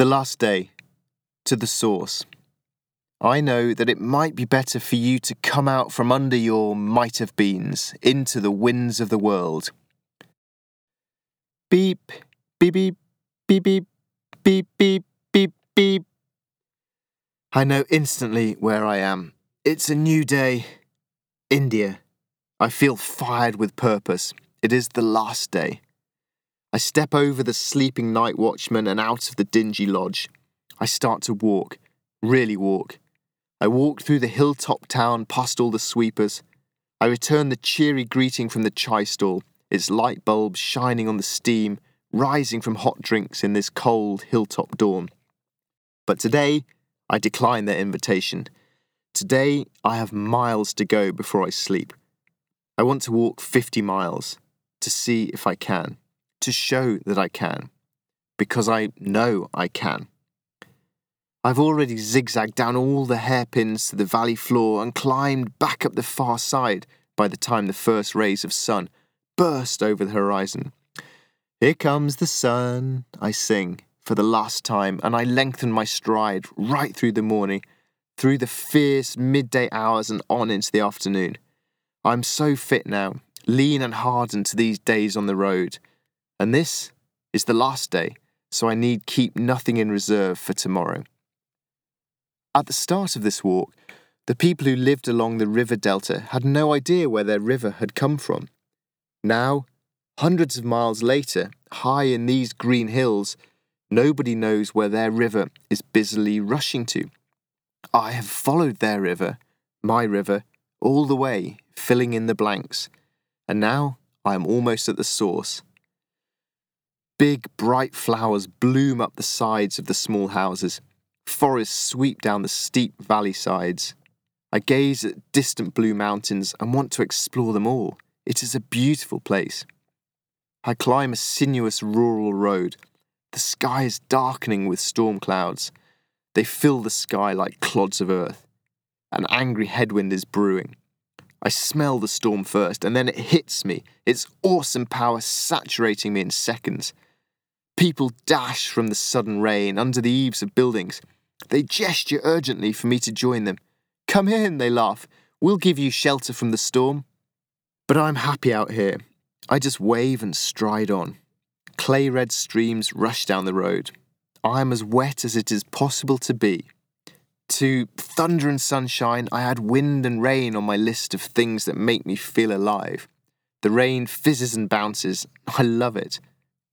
The last day, to the source. I know that it might be better for you to come out from under your might have beens into the winds of the world. Beep, beep, beep, beep, beep, beep, beep, beep, beep. I know instantly where I am. It's a new day. India. I feel fired with purpose. It is the last day. I step over the sleeping night watchman and out of the dingy lodge. I start to walk, really walk. I walk through the hilltop town past all the sweepers. I return the cheery greeting from the chai stall, its light bulbs shining on the steam, rising from hot drinks in this cold hilltop dawn. But today, I decline their invitation. Today, I have miles to go before I sleep. I want to walk 50 miles to see if I can, to show that I can, because I know I can. I've already zigzagged down all the hairpins to the valley floor and climbed back up the far side by the time the first rays of sun burst over the horizon. Here comes the sun, I sing for the last time, and I lengthen my stride right through the morning, through the fierce midday hours and on into the afternoon. I'm so fit now, lean and hardened to these days on the road. And this is the last day, so I need keep nothing in reserve for tomorrow. At the start of this walk, the people who lived along the river delta had no idea where their river had come from. Now, hundreds of miles later, high in these green hills, nobody knows where their river is busily rushing to. I have followed their river, my river, all the way, filling in the blanks, and now I am almost at the source. Big, bright flowers bloom up the sides of the small houses Forests sweep down the steep valley sides. I gaze at distant blue mountains and want to explore them all. It is a beautiful place. I climb a sinuous rural road. The sky is darkening with storm clouds. They fill the sky like clods of earth. An angry headwind is brewing. I smell the storm first, and then it hits me, its awesome power saturating me in seconds. People dash from the sudden rain under the eaves of buildings. They gesture urgently for me to join them. Come in, they laugh. We'll give you shelter from the storm. But I'm happy out here. I just wave and stride on. Clay red streams rush down the road. I am as wet as it is possible to be. To thunder and sunshine, I add wind and rain on my list of things that make me feel alive. The rain fizzes and bounces. I love it.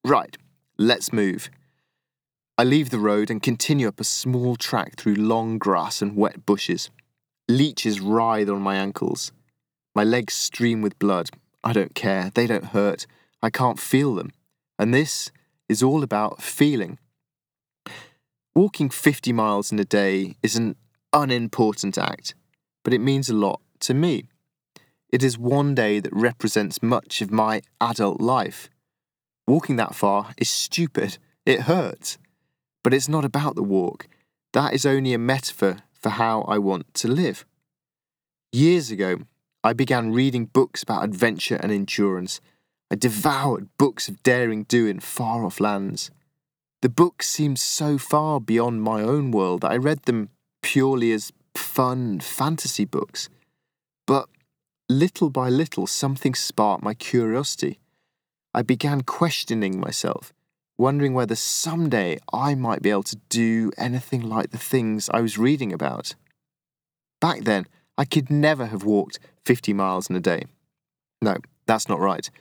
Right, let's move. I leave the road and continue up a small track through long grass and wet bushes. Leeches writhe on my ankles. My legs stream with blood. I don't care. They don't hurt. I can't feel them. And this is all about feeling. Walking 50 miles in a day is an unimportant act, but it means a lot to me. It is one day that represents much of my adult life. Walking that far is stupid. It hurts. But it's not about the walk. That is only a metaphor for how I want to live. Years ago, I began reading books about adventure and endurance. I devoured books of daring do in far off lands. The books seemed so far beyond my own world that I read them purely as fun fantasy books. But little by little, something sparked my curiosity. I began questioning myself wondering whether someday I might be able to do anything like the things I was reading about. Back then, I could never have walked 50 miles in a day. No, that's not right.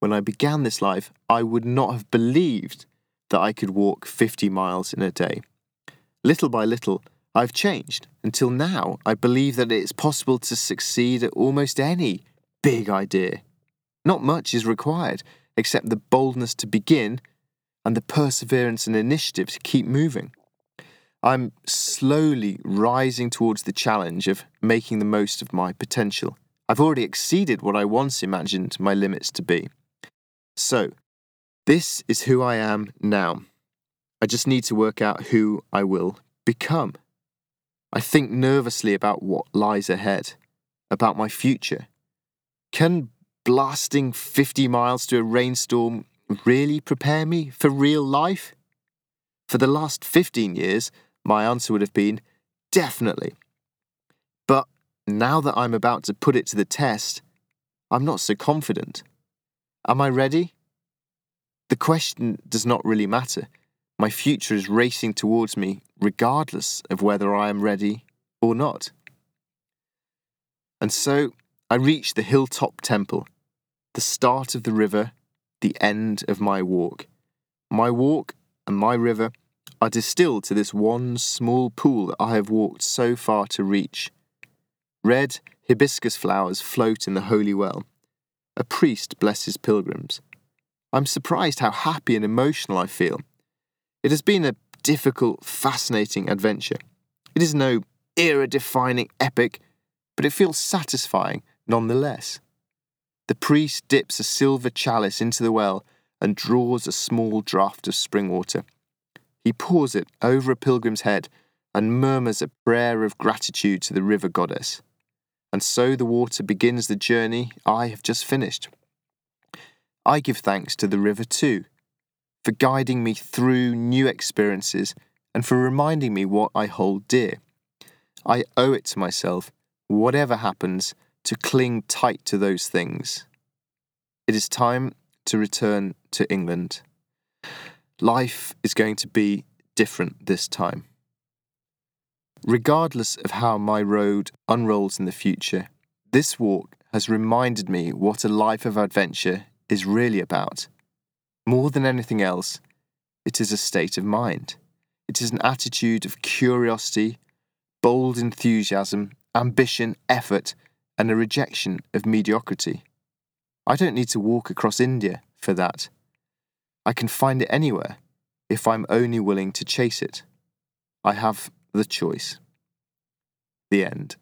When I began this life, I would not have believed that I could walk 50 miles in a day. Little by little, I've changed until now I believe that it's possible to succeed at almost any big idea. Not much is required except the boldness to begin and the perseverance and initiative to keep moving. I'm slowly rising towards the challenge of making the most of my potential. I've already exceeded what I once imagined my limits to be. So, this is who I am now. I just need to work out who I will become. I think nervously about what lies ahead, about my future. Can blasting 50 miles to a rainstorm really prepare me for real life? For the last 15 years, my answer would have been definitely. But now that I'm about to put it to the test, I'm not so confident. Am I ready? The question does not really matter. My future is racing towards me regardless of whether I am ready or not. And so I reach the hilltop temple, the start of the river, the end of my walk. My walk and my river are distilled to this one small pool that I have walked so far to reach. Red hibiscus flowers float in the holy well. A priest blesses pilgrims. I'm surprised how happy and emotional I feel. It has been a difficult, fascinating adventure. It is no era defining epic, but it feels satisfying nonetheless. The priest dips a silver chalice into the well and draws a small draught of spring water. He pours it over a pilgrim's head and murmurs a prayer of gratitude to the river goddess. And so the water begins the journey I have just finished. I give thanks to the river too, for guiding me through new experiences and for reminding me what I hold dear. I owe it to myself, whatever happens, to cling tight to those things. It is time to return to England. Life is going to be different this time. Regardless of how my road unrolls in the future, this walk has reminded me what a life of adventure is really about. More than anything else, it is a state of mind. It is an attitude of curiosity, bold enthusiasm, ambition, effort, and a rejection of mediocrity. I don't need to walk across India for that. I can find it anywhere if I'm only willing to chase it. I have the choice. The end.